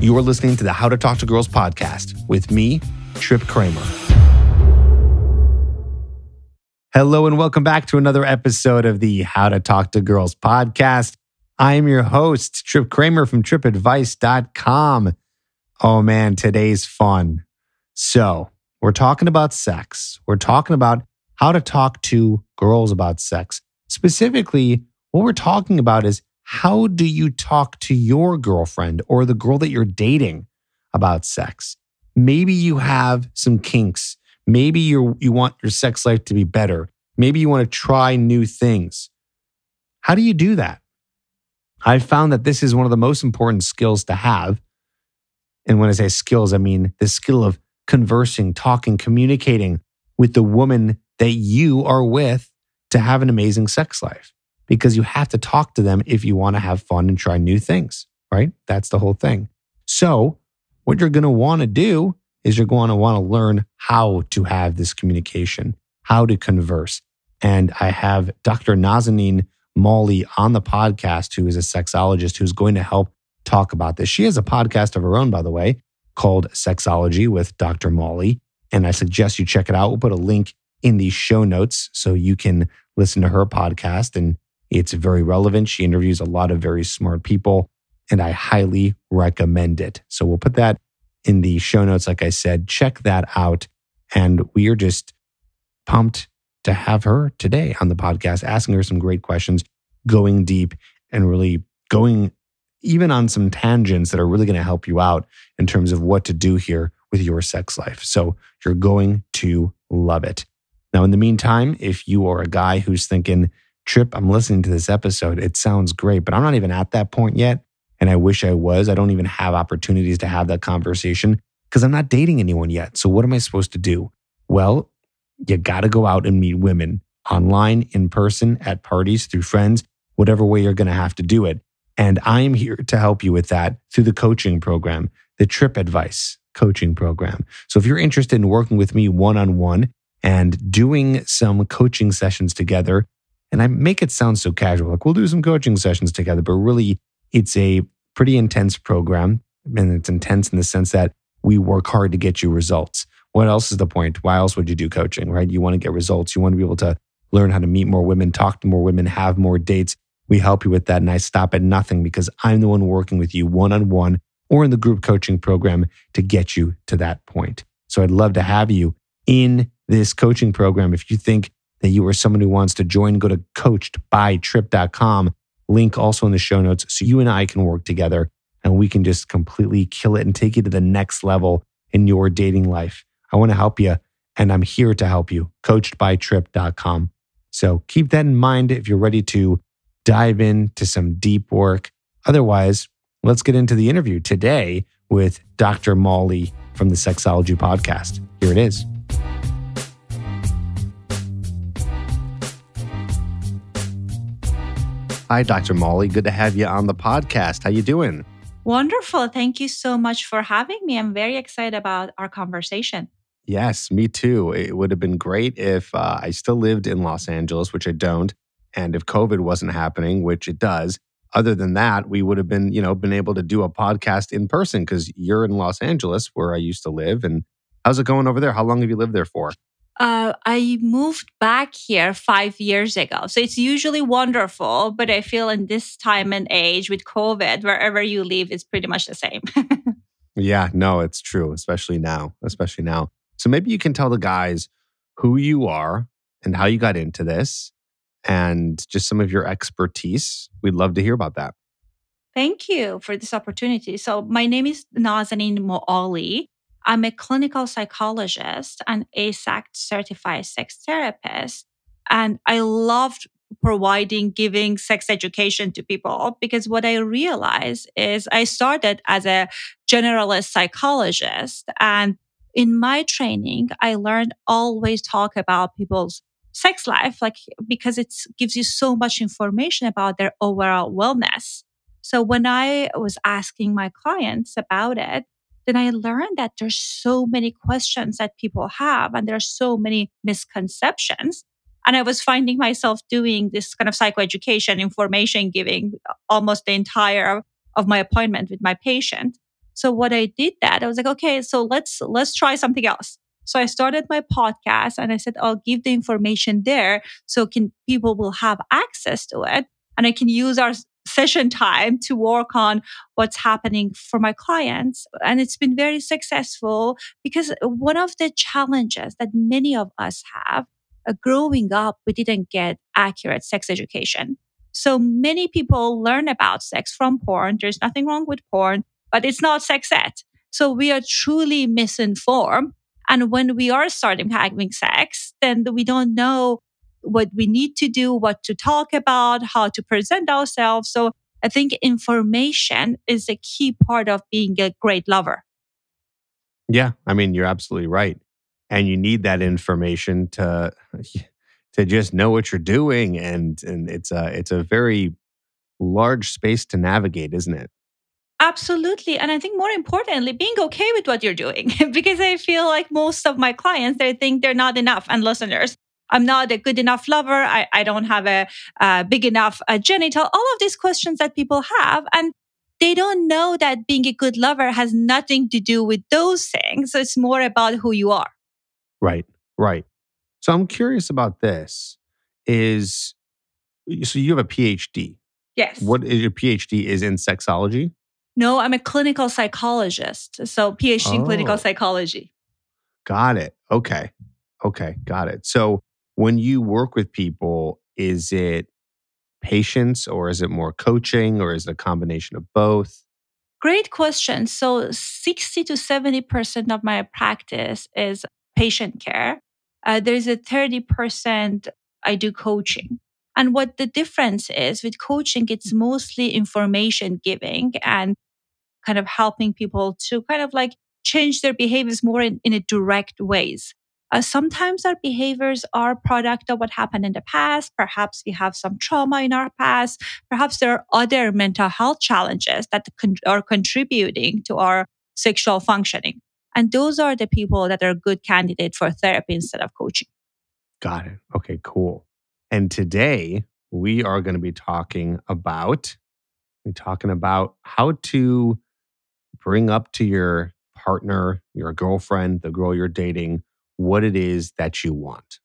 You are listening to the How to Talk to Girls podcast with me, Trip Kramer. Hello, and welcome back to another episode of the How to Talk to Girls podcast. I am your host, Trip Kramer from tripadvice.com. Oh man, today's fun. So, we're talking about sex. We're talking about how to talk to girls about sex. Specifically, what we're talking about is how do you talk to your girlfriend or the girl that you're dating about sex? Maybe you have some kinks. Maybe you you want your sex life to be better. Maybe you want to try new things. How do you do that? I've found that this is one of the most important skills to have. And when I say skills, I mean the skill of conversing, talking, communicating with the woman that you are with to have an amazing sex life because you have to talk to them if you want to have fun and try new things, right? That's the whole thing. So, what you're going to want to do is you're going to want to learn how to have this communication, how to converse. And I have Dr. Nazanin Moali on the podcast, who is a sexologist who's going to help talk about this. She has a podcast of her own, by the way, called Sexology with Dr. Moali. And I suggest you check it out. We'll put a link in the show notes so you can listen to her podcast. And it's very relevant. She interviews a lot of very smart people, and I highly recommend it. So we'll put that in the show notes. Like I said, check that out. And we are just pumped to have her today on the podcast, asking her some great questions, going deep, and really going even on some tangents that are really going to help you out in terms of what to do here with your sex life. So you're going to love it. Now, in the meantime, if you are a guy who's thinking, Trip, I'm listening to this episode, it sounds great, but I'm not even at that point yet. And I wish I was. I don't even have opportunities to have that conversation because I'm not dating anyone yet. So, what am I supposed to do? Well, you got to go out and meet women online, in person, at parties, through friends, whatever way you're going to have to do it. And I am here to help you with that through the coaching program, the Trip Advice coaching program. So if you're interested in working with me one on one and doing some coaching sessions together, and I make it sound so casual, like we'll do some coaching sessions together, but really it's a pretty intense program. And it's intense in the sense that we work hard to get you results. What else is the point? Why else would you do coaching, right? You want to get results. You want to be able to learn how to meet more women, talk to more women, have more dates, we help you with that. And I stop at nothing because I'm the one working with you one on one or in the group coaching program to get you to that point. So I'd love to have you in this coaching program. If you think that you are someone who wants to join, go to coachedbytrip.com. Link also in the show notes so you and I can work together and we can just completely kill it and take you to the next level in your dating life. I want to help you and I'm here to help you. Coachedbytrip.com. So keep that in mind if you're ready to dive into some deep work. Otherwise, let's get into the interview today with Dr. Moali from the Sexology Podcast. Here it is. Hi, Dr. Moali. Good to have you on the podcast. How you doing? Wonderful. Thank you so much for having me. I'm very excited about our conversation. Yes, me too. It would have been great if uh, I still lived in Los Angeles, which I don't. And if COVID wasn't happening, which it does, other than that, we would have been, you know, been able to do a podcast in person because you're in Los Angeles where I used to live. And how's it going over there? How long have you lived there for? Uh, I moved back here five years ago. So it's usually wonderful, but I feel in this time and age with COVID, wherever you live is pretty much the same. yeah, no, it's true, especially now, especially now. So maybe you can tell the guys who you are and how you got into this and just some of your expertise. We'd love to hear about that. Thank you for this opportunity. So, my name is Nazanin Moali. I'm a clinical psychologist and AASECT certified sex therapist. And I loved providing, giving sex education to people because what I realized is I started as a generalist psychologist. And in my training, I learned always talk about people's sex life, like because it gives you so much information about their overall wellness. So when I was asking my clients about it, then I learned that there's so many questions that people have and there's so many misconceptions. And I was finding myself doing this kind of psychoeducation information giving almost the entire of my appointment with my patient. So what I did that, I was like, okay, so let's let's try something else. So I started my podcast and I said, I'll give the information there so can people will have access to it. And I can use our session time to work on what's happening for my clients. And it's been very successful because one of the challenges that many of us have uh, growing up, we didn't get accurate sex education. So many people learn about sex from porn. There's nothing wrong with porn, but it's not sex ed. So we are truly misinformed and when we are starting having sex, then we don't know what we need to do, what to talk about, how to present ourselves. So I think information is a key part of being a great lover. Yeah, I mean you're absolutely right. And you need that information to to just know what you're doing and and it's a it's a very large space to navigate, isn't it? Absolutely. And I think more importantly, being okay with what you're doing, because I feel like most of my clients, they think they're not enough. And listeners, I'm not a good enough lover. I, I don't have a, a big enough a genital. All of these questions that people have. And they don't know that being a good lover has nothing to do with those things. So it's more about who you are. Right, right. So I'm curious about this is so you have a PhD. Yes. What is your PhD is in sexology? No, I'm a clinical psychologist. So PhD in clinical Oh. psychology. Got it. Okay. Okay. Got it. So when you work with people, is it patients or is it more coaching or is it a combination of both? Great question. So 60 to 70% of my practice is patient care. Uh, there's a 30% I do coaching. And what the difference is with coaching, it's mostly information giving and kind of helping people to kind of like change their behaviors more in, in a direct ways. Uh, sometimes our behaviors are product of what happened in the past. Perhaps we have some trauma in our past. Perhaps there are other mental health challenges that con- are contributing to our sexual functioning. And those are the people that are good candidate for therapy instead of coaching. Got it. Okay, cool. And today we are going to be talking about we're talking about how to bring up to your partner, your girlfriend, the girl you're dating, what it is that you want.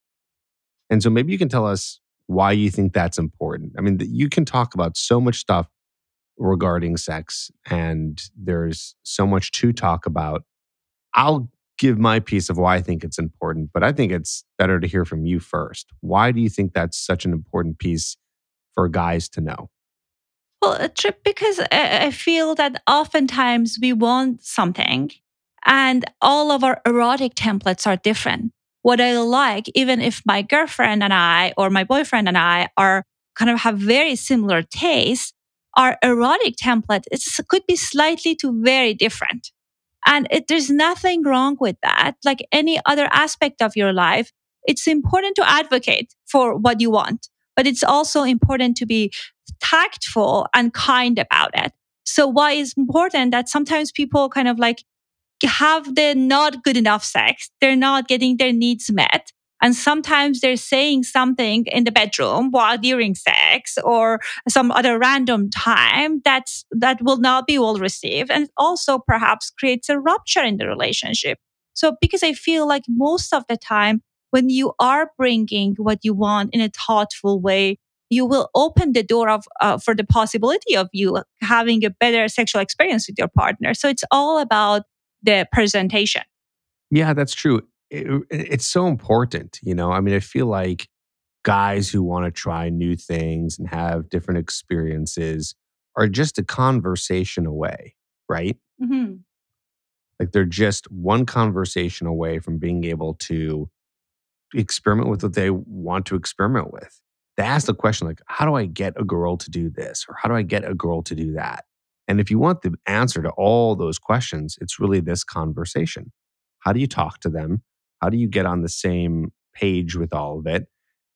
And so maybe you can tell us why you think that's important. I mean, you can talk about so much stuff regarding sex, and there's so much to talk about. I'll give my piece of why I think it's important, but I think it's better to hear from you first. Why do you think that's such an important piece for guys to know? Well, because I feel that oftentimes we want something and all of our erotic templates are different. What I like, even if my girlfriend and I or my boyfriend and I are kind of have very similar tastes, our erotic template is, could be slightly to very different. And it, there's nothing wrong with that. Like any other aspect of your life, it's important to advocate for what you want, but it's also important to be tactful and kind about it. So why is important that sometimes people kind of like have the not good enough sex. They're not getting their needs met. And sometimes they're saying something in the bedroom while during sex or some other random time that's, that will not be well received. And also perhaps creates a rupture in the relationship. So because I feel like most of the time when you are bringing what you want in a thoughtful way, you will open the door of uh, for the possibility of you having a better sexual experience with your partner. So it's all about the presentation. Yeah, that's true. It- it's so important. You know, I mean, I feel like guys who want to try new things and have different experiences are just a conversation away, right? Mhm. Like they're just one conversation away from being able to experiment with what they want to experiment with. They ask the question, like, how do I get a girl to do this? Or how do I get a girl to do that? And if you want the answer to all those questions, it's really this conversation. How do you talk to them? How do you get on the same page with all of it?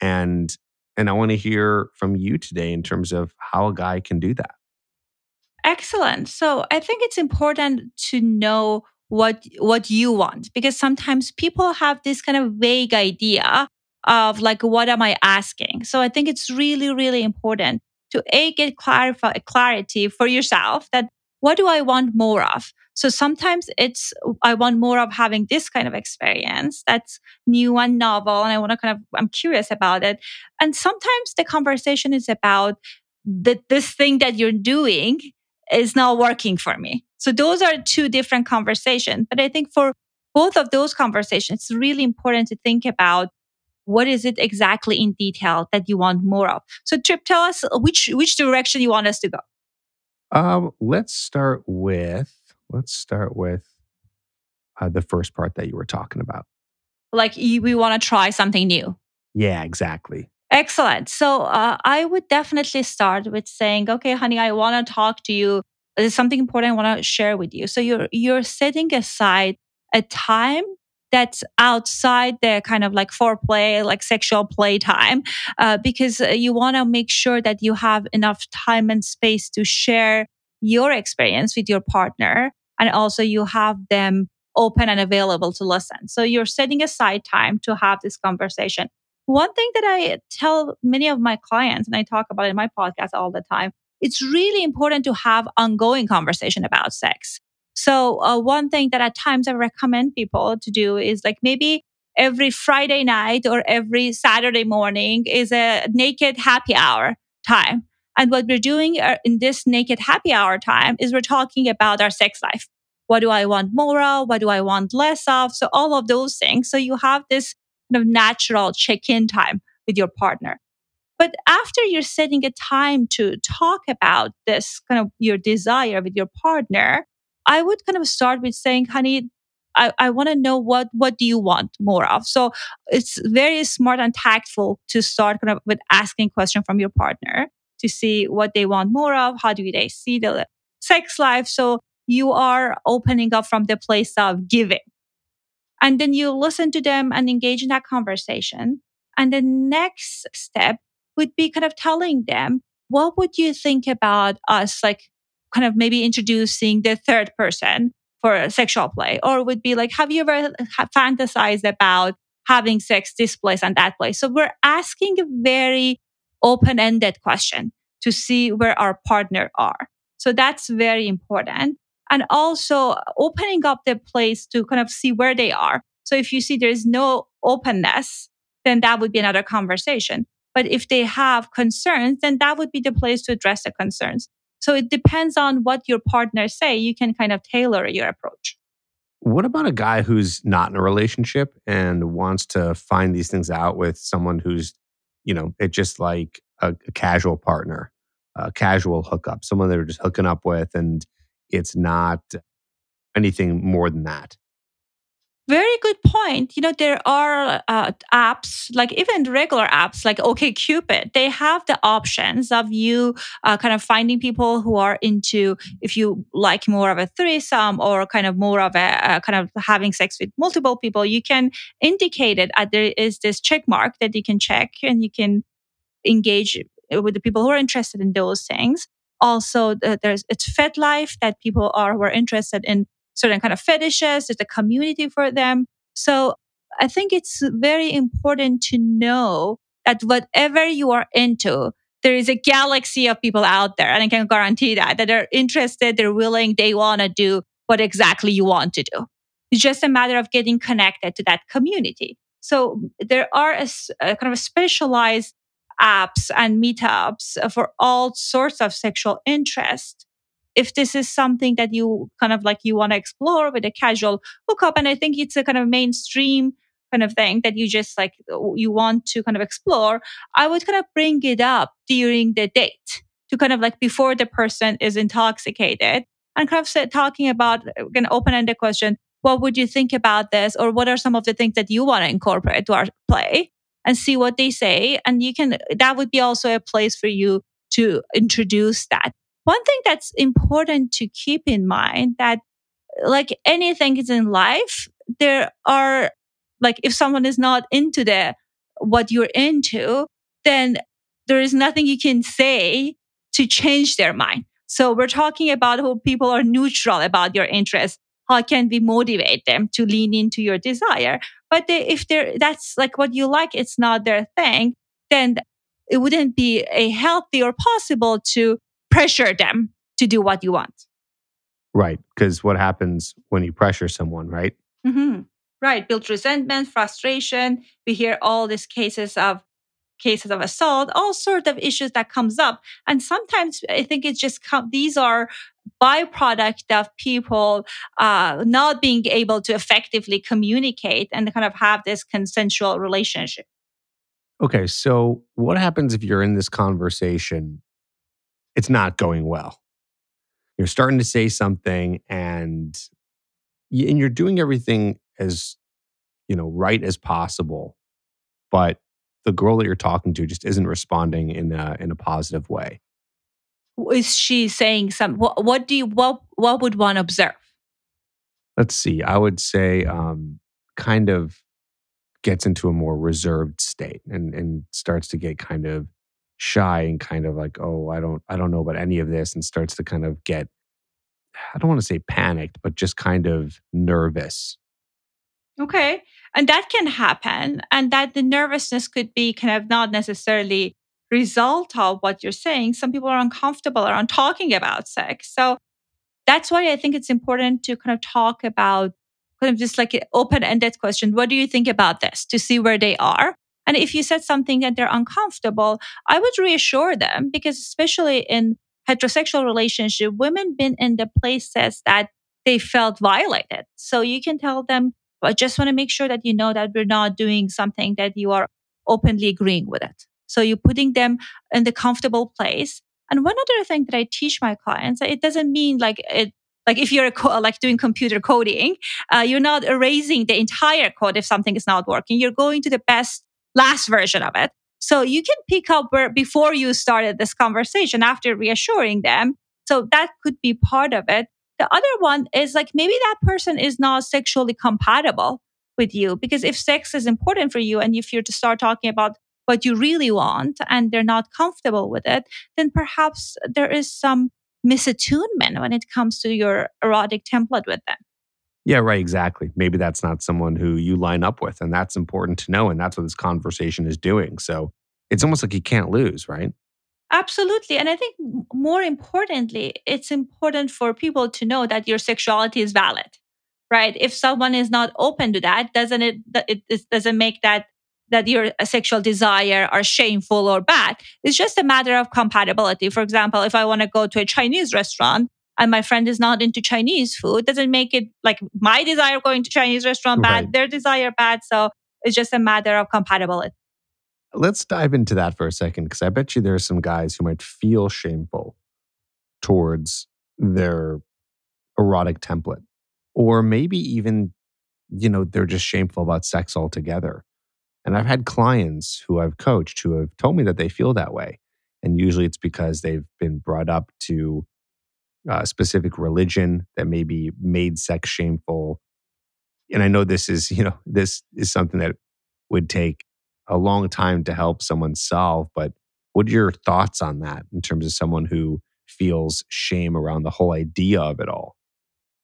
And and I want to hear from you today in terms of how a guy can do that. Excellent. So I think it's important to know what what you want because sometimes people have this kind of vague idea of like what am I asking. So I think it's really really important to a get clarify clarity for yourself that what do I want more of? So sometimes it's, I want more of having this kind of experience that's new and novel. And I want to kind of, I'm curious about it. And sometimes the conversation is about that this thing that you're doing is not working for me. So those are two different conversations. But I think for both of those conversations, it's really important to think about what is it exactly in detail that you want more of. So Trip, tell us which which direction you want us to go. Um, let's start with let's start with uh, the first part that you were talking about. Like we want to try something new. Yeah, exactly. Excellent. So uh, I would definitely start with saying, okay, honey, I want to talk to you. There's something important I want to share with you. So you're you're setting aside a time that's outside the kind of like foreplay, like sexual playtime, uh, because uh, you want to make sure that you have enough time and space to share your experience with your partner. And also you have them open and available to listen. So you're setting aside time to have this conversation. One thing that I tell many of my clients, and I talk about in my podcast all the time, it's really important to have ongoing conversation about sex. So uh, one thing that at times I recommend people to do is like maybe every Friday night or every Saturday morning is a naked happy hour time. And what we're doing uh, in this naked happy hour time is we're talking about our sex life. What do I want more of? What do I want less of? So all of those things. So you have this kind of natural check-in time with your partner. But after you're setting a time to talk about this kind of your desire with your partner, I would kind of start with saying, honey, I, I want to know what what do you want more of. So it's very smart and tactful to start kind of with asking question from your partner to see what they want more of. How do they see the sex life? So you are opening up from the place of giving. And then you listen to them and engage in that conversation. And the next step would be kind of telling them, what would you think about us like kind of maybe introducing the third person for sexual play or would be like have you ever fantasized about having sex this place and that place? So we're asking a very open-ended question to see where our partner are. So that's very important. And also opening up the place to kind of see where they are. So if you see there's no openness then that would be another conversation. But if they have concerns then that would be the place to address the concerns so it depends on what your partners say. You can kind of tailor your approach. What about a guy who's not in a relationship and wants to find these things out with someone who's, you know, it just like a, a casual partner, a casual hookup, someone they're just hooking up with, and it's not anything more than that? Very good point. You know, there are uh, apps, like even regular apps like OKCupid, they have the options of you uh, kind of finding people who are into, if you like more of a threesome or kind of more of a uh, kind of having sex with multiple people, you can indicate it. There is this check mark that you can check and you can engage with the people who are interested in those things. Also, there's it's FetLife that people are who are interested in certain kind of fetishes. There's a community for them. So I think it's very important to know that whatever you are into, there is a galaxy of people out there. And I can guarantee that, that they're interested, they're willing, they want to do what exactly you want to do. It's just a matter of getting connected to that community. So there are a, a kind of specialized apps and meetups for all sorts of sexual interest if this is something that you kind of like you want to explore with a casual hookup and i think it's a kind of mainstream kind of thing that you just like you want to kind of explore i would kind of bring it up during the date to kind of like before the person is intoxicated and kind of say, talking about uh, an open-ended question what would you think about this? or what are some of the things that you want to incorporate to our play? and see what they say and you can that would be also a place for you to introduce that one thing that's important to keep in mind that like anything is in life, there are like if someone is not into the what you're into, then there is nothing you can say to change their mind. So we're talking about how people are neutral about your interests. How can we motivate them to lean into your desire? But they, if they're, that's like what you like, it's not their thing, then it wouldn't be a healthy or possible to pressure them to do what you want. Right. Because what happens when you pressure someone, right? Mm-hmm. Right. Build resentment, frustration. We hear all these cases of cases of assault, all sorts of issues that comes up. And sometimes I think it's just these are byproduct of people uh, not being able to effectively communicate and kind of have this consensual relationship. Okay, so what happens if you're in this conversation? It's not going well. You're starting to say something, and and you're doing everything as you know right as possible, but the girl that you're talking to just isn't responding in a in a positive way. Is she saying some? What, what do you what what would one observe? Let's see. I would say um, kind of gets into a more reserved state and and starts to get kind of shy and kind of like oh I don't I don't know about any of this and starts to kind of get I don't want to say panicked but just kind of nervous Okay. And that can happen. And that the nervousness could be kind of not necessarily result of what you're saying. Some people are uncomfortable around talking about sex. So that's why I think it's important to kind of talk about kind of just like an open-ended question. What do you think about this? To see where they are. And if you said something that they're uncomfortable, I would reassure them because especially in heterosexual relationship, women been in the places that they felt violated. So you can tell them, I just want to make sure that you know that we're not doing something that you are openly agreeing with it. So you're putting them in the comfortable place. And one other thing that I teach my clients, it doesn't mean like it, like if you're co- like doing computer coding, uh, you're not erasing the entire code if something is not working. You're going to the best last version of it. So you can pick up where before you started this conversation after reassuring them. So that could be part of it. The other one is like maybe that person is not sexually compatible with you because if sex is important for you and if you're to start talking about what you really want and they're not comfortable with it, then perhaps there is some misattunement when it comes to your erotic template with them. Yeah, right, exactly. Maybe that's not someone who you line up with, and that's important to know. And that's what this conversation is doing. So it's almost like you can't lose, right? Absolutely. And I think more importantly, it's important for people to know that your sexuality is valid, right? If someone is not open to that, doesn't it, it, it doesn't make that that your uh, sexual desire are shameful or bad. It's just a matter of compatibility. For example, if I want to go to a Chinese restaurant and my friend is not into Chinese food, doesn't make it like my desire going to Chinese restaurant bad, right. their desire bad. So it's just a matter of compatibility. Let's dive into that for a second because I bet you there are some guys who might feel shameful towards their erotic template. Or maybe even, you know, they're just shameful about sex altogether. And I've had clients who I've coached who have told me that they feel that way. And usually it's because they've been brought up to a specific religion that maybe made sex shameful. And I know this is, you know, this is something that would take a long time to help someone solve. But what are your thoughts on that in terms of someone who feels shame around the whole idea of it all?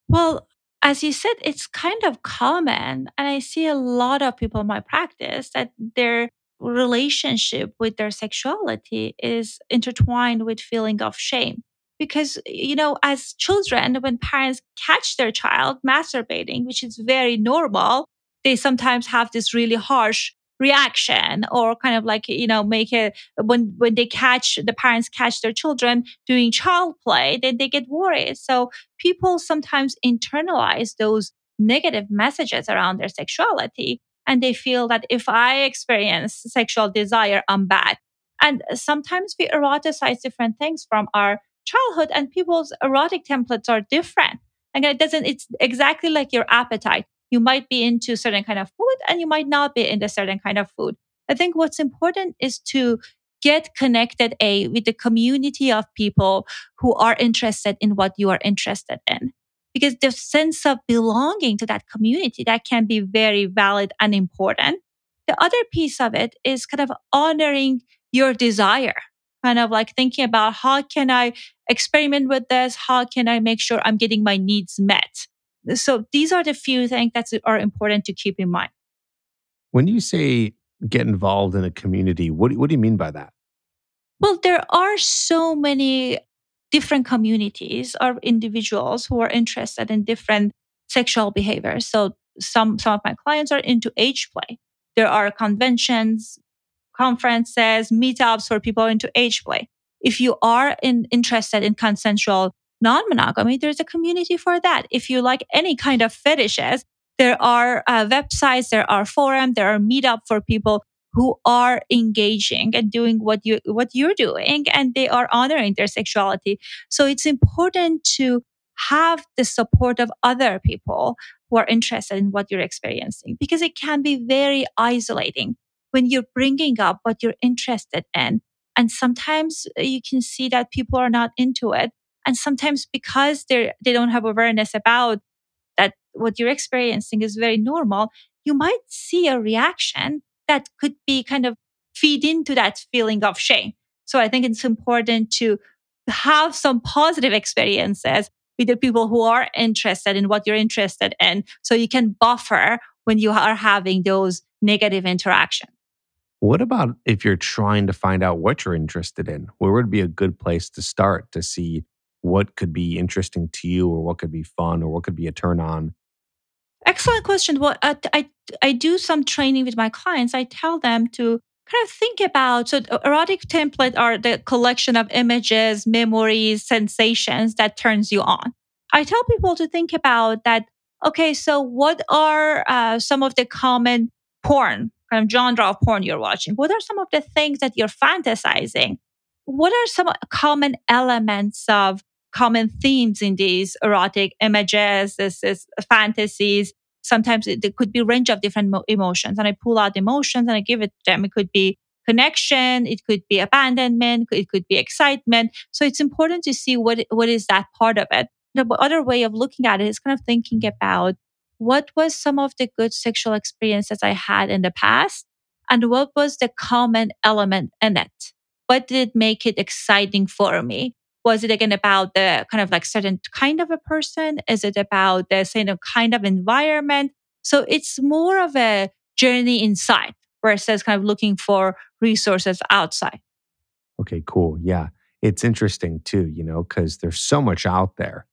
Well, as you said, it's kind of common. And I see a lot of people in my practice that their relationship with their sexuality is intertwined with feeling of shame. Because, you know, as children, when parents catch their child masturbating, which is very normal, they sometimes have this really harsh reaction or kind of like you know make it when when they catch the parents catch their children doing child play then they get worried. So people sometimes internalize those negative messages around their sexuality and they feel that if i experience sexual desire i'm bad. And sometimes we eroticize different things from our childhood and people's erotic templates are different. And it doesn't it's exactly like your appetite. You might be into certain kind of food and you might not be into certain kind of food. I think what's important is to get connected a with the community of people who are interested in what you are interested in. Because the sense of belonging to that community that can be very valid and important. The other piece of it is kind of honoring your desire. Kind of like thinking about how can i experiment with this how can i make sure i'm getting my needs met so these are the few things that uh, are important to keep in mind. When you say get involved in a community, what, what do you mean by that? Well, there are so many different communities or individuals who are interested in different sexual behaviors. So some some of my clients are into age play. There are conventions, conferences, meetups for people into age play. If you are in, interested in consensual non-monogamy, there's a community for that. If you like any kind of fetishes, there are uh, websites, there are forums, there are meetup for people who are engaging and doing what you what you're doing and they are honoring their sexuality so it's important to have the support of other people who are interested in what you're experiencing because it can be very isolating when you're bringing up what you're interested in and sometimes uh, you can see that people are not into it and sometimes because they they don't have awareness about that what you're experiencing is very normal you might see a reaction that could be kind of feed into that feeling of shame. So I think it's important to have some positive experiences with the people who are interested in what you're interested in so you can buffer when you are having those negative interactions. What about if you're trying to find out what you're interested in? Where would be a good place to start to see what could be interesting to you or what could be fun or what could be a turn on? Excellent question. Well, uh, I I do some training with my clients. I tell them to kind of think about so erotic template are the collection of images, memories, sensations that turns you on. I tell people to think about that. Okay, so what are uh, some of the common porn kind of genre of porn you're watching? What are some of the things that you're fantasizing? What are some common elements of common themes in these erotic images, this is fantasies. Sometimes it, it could be range of different mo- emotions, and I pull out emotions and I give it to them. It could be connection, it could be abandonment, it could be excitement. So it's important to see what what is that part of it. The other way of looking at it is kind of thinking about what was some of the good sexual experiences I had in the past and what was the common element in it. What did make it exciting for me? was it again about the kind of like certain kind of a person? Is it about the same kind of environment? So it's more of a journey inside versus kind of looking for resources outside. Okay, cool. Yeah. It's interesting too, you know, because there's so much out there.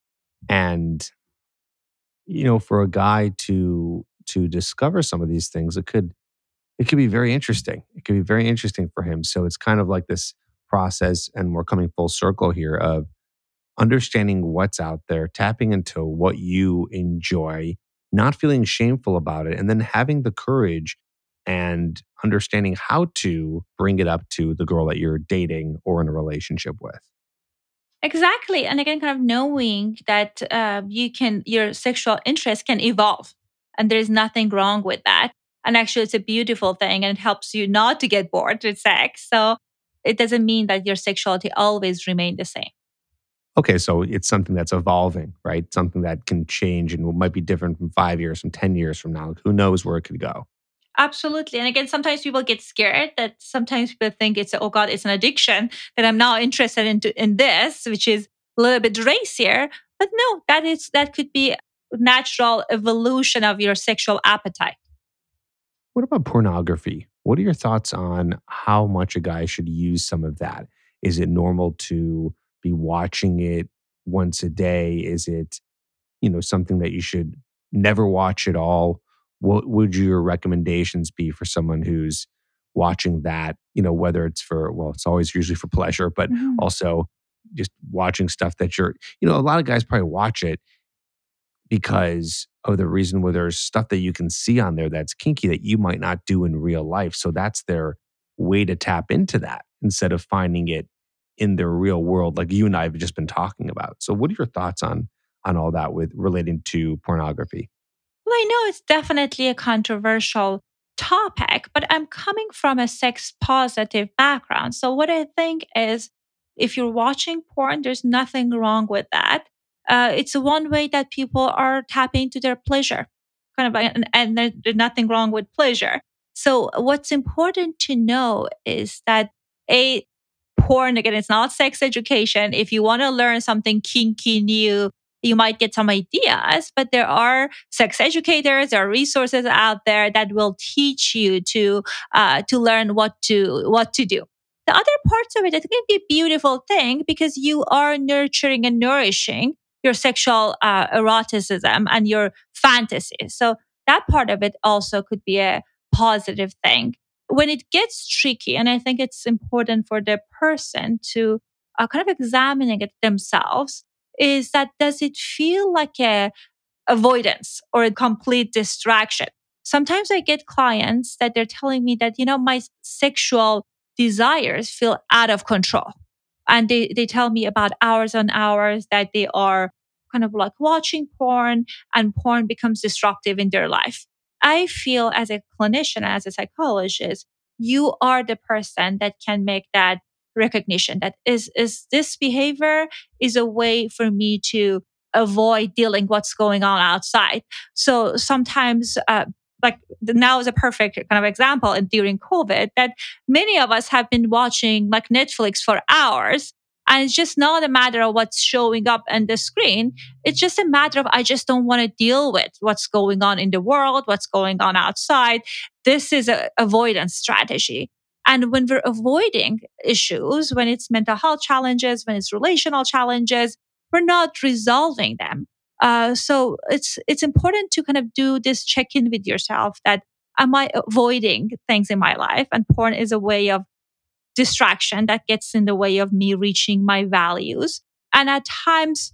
And, you know, for a guy to to discover some of these things, it could it could be very interesting. It could be very interesting for him. So it's kind of like this process, and we're coming full circle here of understanding what's out there, tapping into what you enjoy, not feeling shameful about it, and then having the courage and understanding how to bring it up to the girl that you're dating or in a relationship with. Exactly. And again, kind of knowing that uh, you can, your sexual interest can evolve and there's nothing wrong with that. And actually, it's a beautiful thing and it helps you not to get bored with sex. So it doesn't mean that your sexuality always remain the same. Okay, so it's something that's evolving, right? Something that can change and might be different from five years, from 10 years from now. Who knows where it could go? Absolutely. And again, sometimes people get scared that sometimes people think it's, oh God, it's an addiction that I'm now interested in, in this, which is a little bit racier. But no, that is that could be natural evolution of your sexual appetite. What about pornography? What are your thoughts on how much a guy should use some of that? Is it normal to be watching it once a day? Is it, you know, something that you should never watch at all? What would your recommendations be for someone who's watching that, you know, whether it's for, well, it's always usually for pleasure, but mm-hmm. also just watching stuff that you're, you know, a lot of guys probably watch it because of the reason where there's stuff that you can see on there that's kinky that you might not do in real life. So that's their way to tap into that instead of finding it in the real world, like you and I have just been talking about. So what are your thoughts on on all that with relating to pornography? Well, I know it's definitely a controversial topic, but I'm coming from a sex positive background. So what I think is if you're watching porn, there's nothing wrong with that. Uh, it's one way that people are tapping into their pleasure kind of and, and there's nothing wrong with pleasure. So what's important to know is that a porn again it's not sex education. If you want to learn something kinky new you might get some ideas but there are sex educators there are resources out there that will teach you to uh, to learn what to what to do the other parts of it, I think it'd be a beautiful thing because you are nurturing and nourishing your sexual uh, eroticism and your fantasies. So that part of it also could be a positive thing. When it gets tricky, and I think it's important for the person to uh, kind of examining it themselves, is that does it feel like a avoidance or a complete distraction? Sometimes I get clients that they're telling me that, you know, my sexual desires feel out of control. And they, they tell me about hours and hours that they are kind of like watching porn and porn becomes disruptive in their life. I feel as a clinician, as a psychologist, you are the person that can make that recognition that is, is this behavior is a way for me to avoid dealing what's going on outside. So sometimes uh, like now is a perfect kind of example and during covid that many of us have been watching like netflix for hours and it's just not a matter of what's showing up on the screen. It's just a matter of i just don't want to deal with what's going on in the world what's going on outside. This is an avoidance strategy and when we're avoiding issues when it's mental health challenges when it's relational challenges we're not resolving them uh, so it's it's important to kind of do this check in with yourself that am I avoiding things in my life? And porn is a way of distraction that gets in the way of me reaching my values. And at times,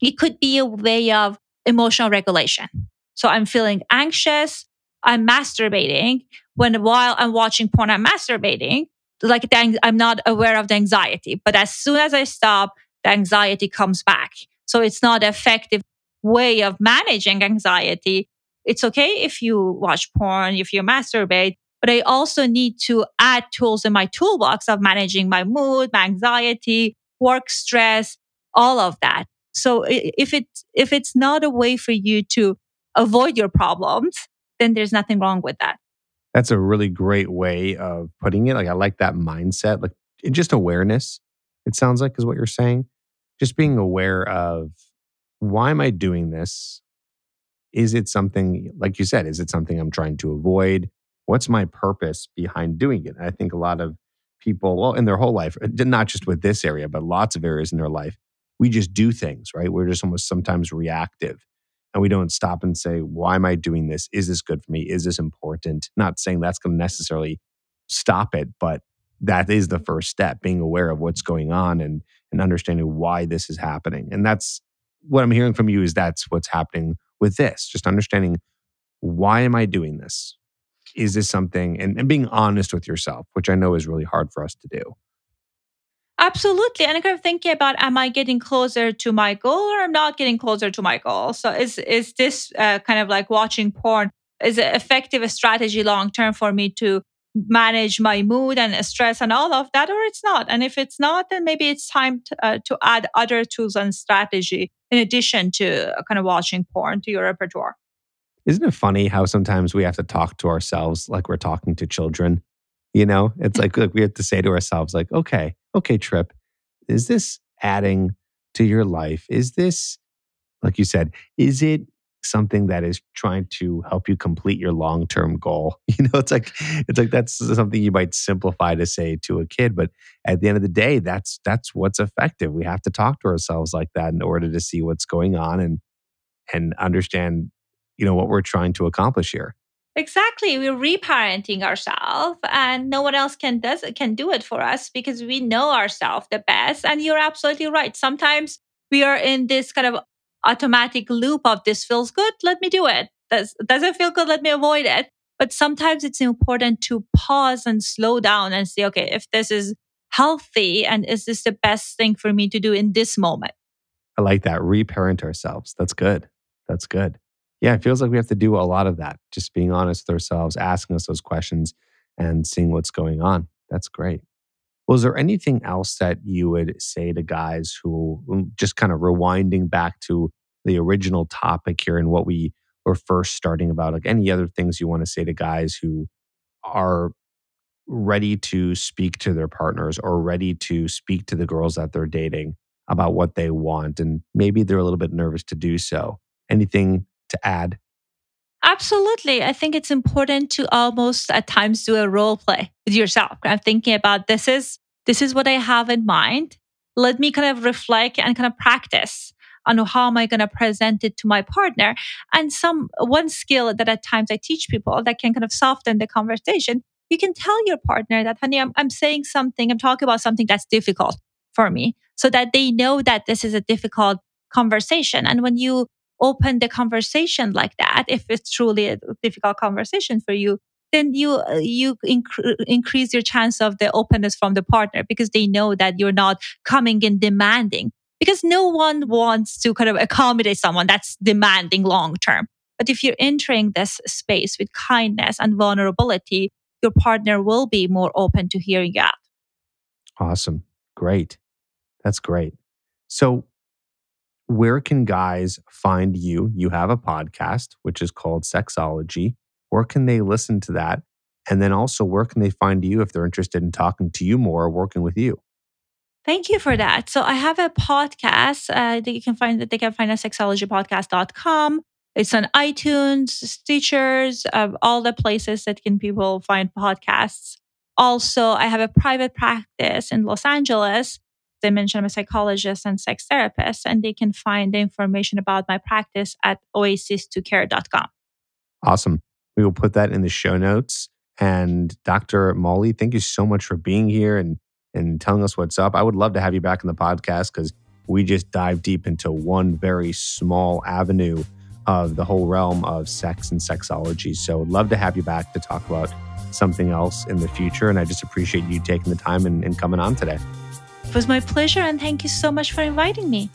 it could be a way of emotional regulation. So I'm feeling anxious. I'm masturbating when while I'm watching porn, I'm masturbating. Like I'm not aware of the anxiety, but as soon as I stop, the anxiety comes back. So it's not effective way of managing anxiety. It's okay if you watch porn, if you masturbate, but I also need to add tools in my toolbox of managing my mood, my anxiety, work stress, all of that. So if it if it's not a way for you to avoid your problems, then there's nothing wrong with that. That's a really great way of putting it. Like I like that mindset, like just awareness. It sounds like is what you're saying just being aware of why am I doing this? Is it something, like you said, is it something I'm trying to avoid? What's my purpose behind doing it? I think a lot of people, well, in their whole life, uh, not just with this area, but lots of areas in their life, we just do things, right? We're just almost sometimes reactive and we don't stop and say, why am I doing this? Is this good for me? Is this important? Not saying that's going to necessarily stop it, but that is the first step being aware of what's going on and and understanding why this is happening and that's what i'm hearing from you is that's what's happening with this just understanding why am i doing this is this something and, and being honest with yourself which i know is really hard for us to do Absolutely. And I kind of thinking about am I getting closer to my goal or I'm not getting closer to my goal? So is is this uh, kind of like watching porn is it effective a strategy long term for me to manage my mood and stress and all of that, or it's not. And if it's not, then maybe it's time to, uh, to add other tools and strategy in addition to uh, kind of watching porn to your repertoire. Isn't it funny how sometimes we have to talk to ourselves like we're talking to children? You know, it's like, like we have to say to ourselves, like, okay, okay, Trip, is this adding to your life? Is this, like you said, is it something that is trying to help you complete your long-term goal. You know, it's like it's like that's something you might simplify to say to a kid, but at the end of the day, that's that's what's effective. We have to talk to ourselves like that in order to see what's going on and and understand, you know, what we're trying to accomplish here. Exactly. We're reparenting ourselves and no one else can does can do it for us because we know ourselves the best. And you're absolutely right. Sometimes we are in this kind of automatic loop of this feels good, let me do it. Does doesn't feel good, let me avoid it. But sometimes it's important to pause and slow down and say, okay, if this is healthy and is this the best thing for me to do in this moment? I like that. Reparent ourselves. That's good. That's good. Yeah, it feels like we have to do a lot of that. Just being honest with ourselves, asking us those questions and seeing what's going on. That's great. Was there anything else that you would say to guys who just kind of rewinding back to the original topic here and what we were first starting about? Like any other things you want to say to guys who are ready to speak to their partners or ready to speak to the girls that they're dating about what they want and maybe they're a little bit nervous to do so. Anything to add? Absolutely. I think it's important to almost at times do a role play with yourself. I'm thinking about this is this is what I have in mind. Let me kind of reflect and kind of practice on how am I going to present it to my partner. And some one skill that at times I teach people that can kind of soften the conversation. You can tell your partner that, honey, I'm, I'm saying something, I'm talking about something that's difficult for me so that they know that this is a difficult conversation. And when you open the conversation like that, if it's truly a difficult conversation for you, then you uh, you inc- increase your chance of the openness from the partner because they know that you're not coming in demanding because no one wants to kind of accommodate someone that's demanding long term. But if you're entering this space with kindness and vulnerability your partner will be more open to hearing you out. Awesome. Great. That's great. So where can guys find you? You have a podcast, which is called Sexology. Where can they listen to that? And then also, where can they find you if they're interested in talking to you more or working with you? Thank you for that. So I have a podcast uh, that you can find that they can find at sexologypodcast.com. It's on iTunes, Stitchers, uh, all the places that can people find podcasts. Also, I have a private practice in Los Angeles they mentioned I'm a psychologist and sex therapist, and they can find the information about my practice at oasis2care.com. Awesome. We will put that in the show notes. And Dr. Moali, thank you so much for being here and, and telling us what's up. I would love to have you back in the podcast because we just dive deep into one very small avenue of the whole realm of sex and sexology. So, I'd love to have you back to talk about something else in the future. And I just appreciate you taking the time and, and coming on today. It was my pleasure and thank you so much for inviting me.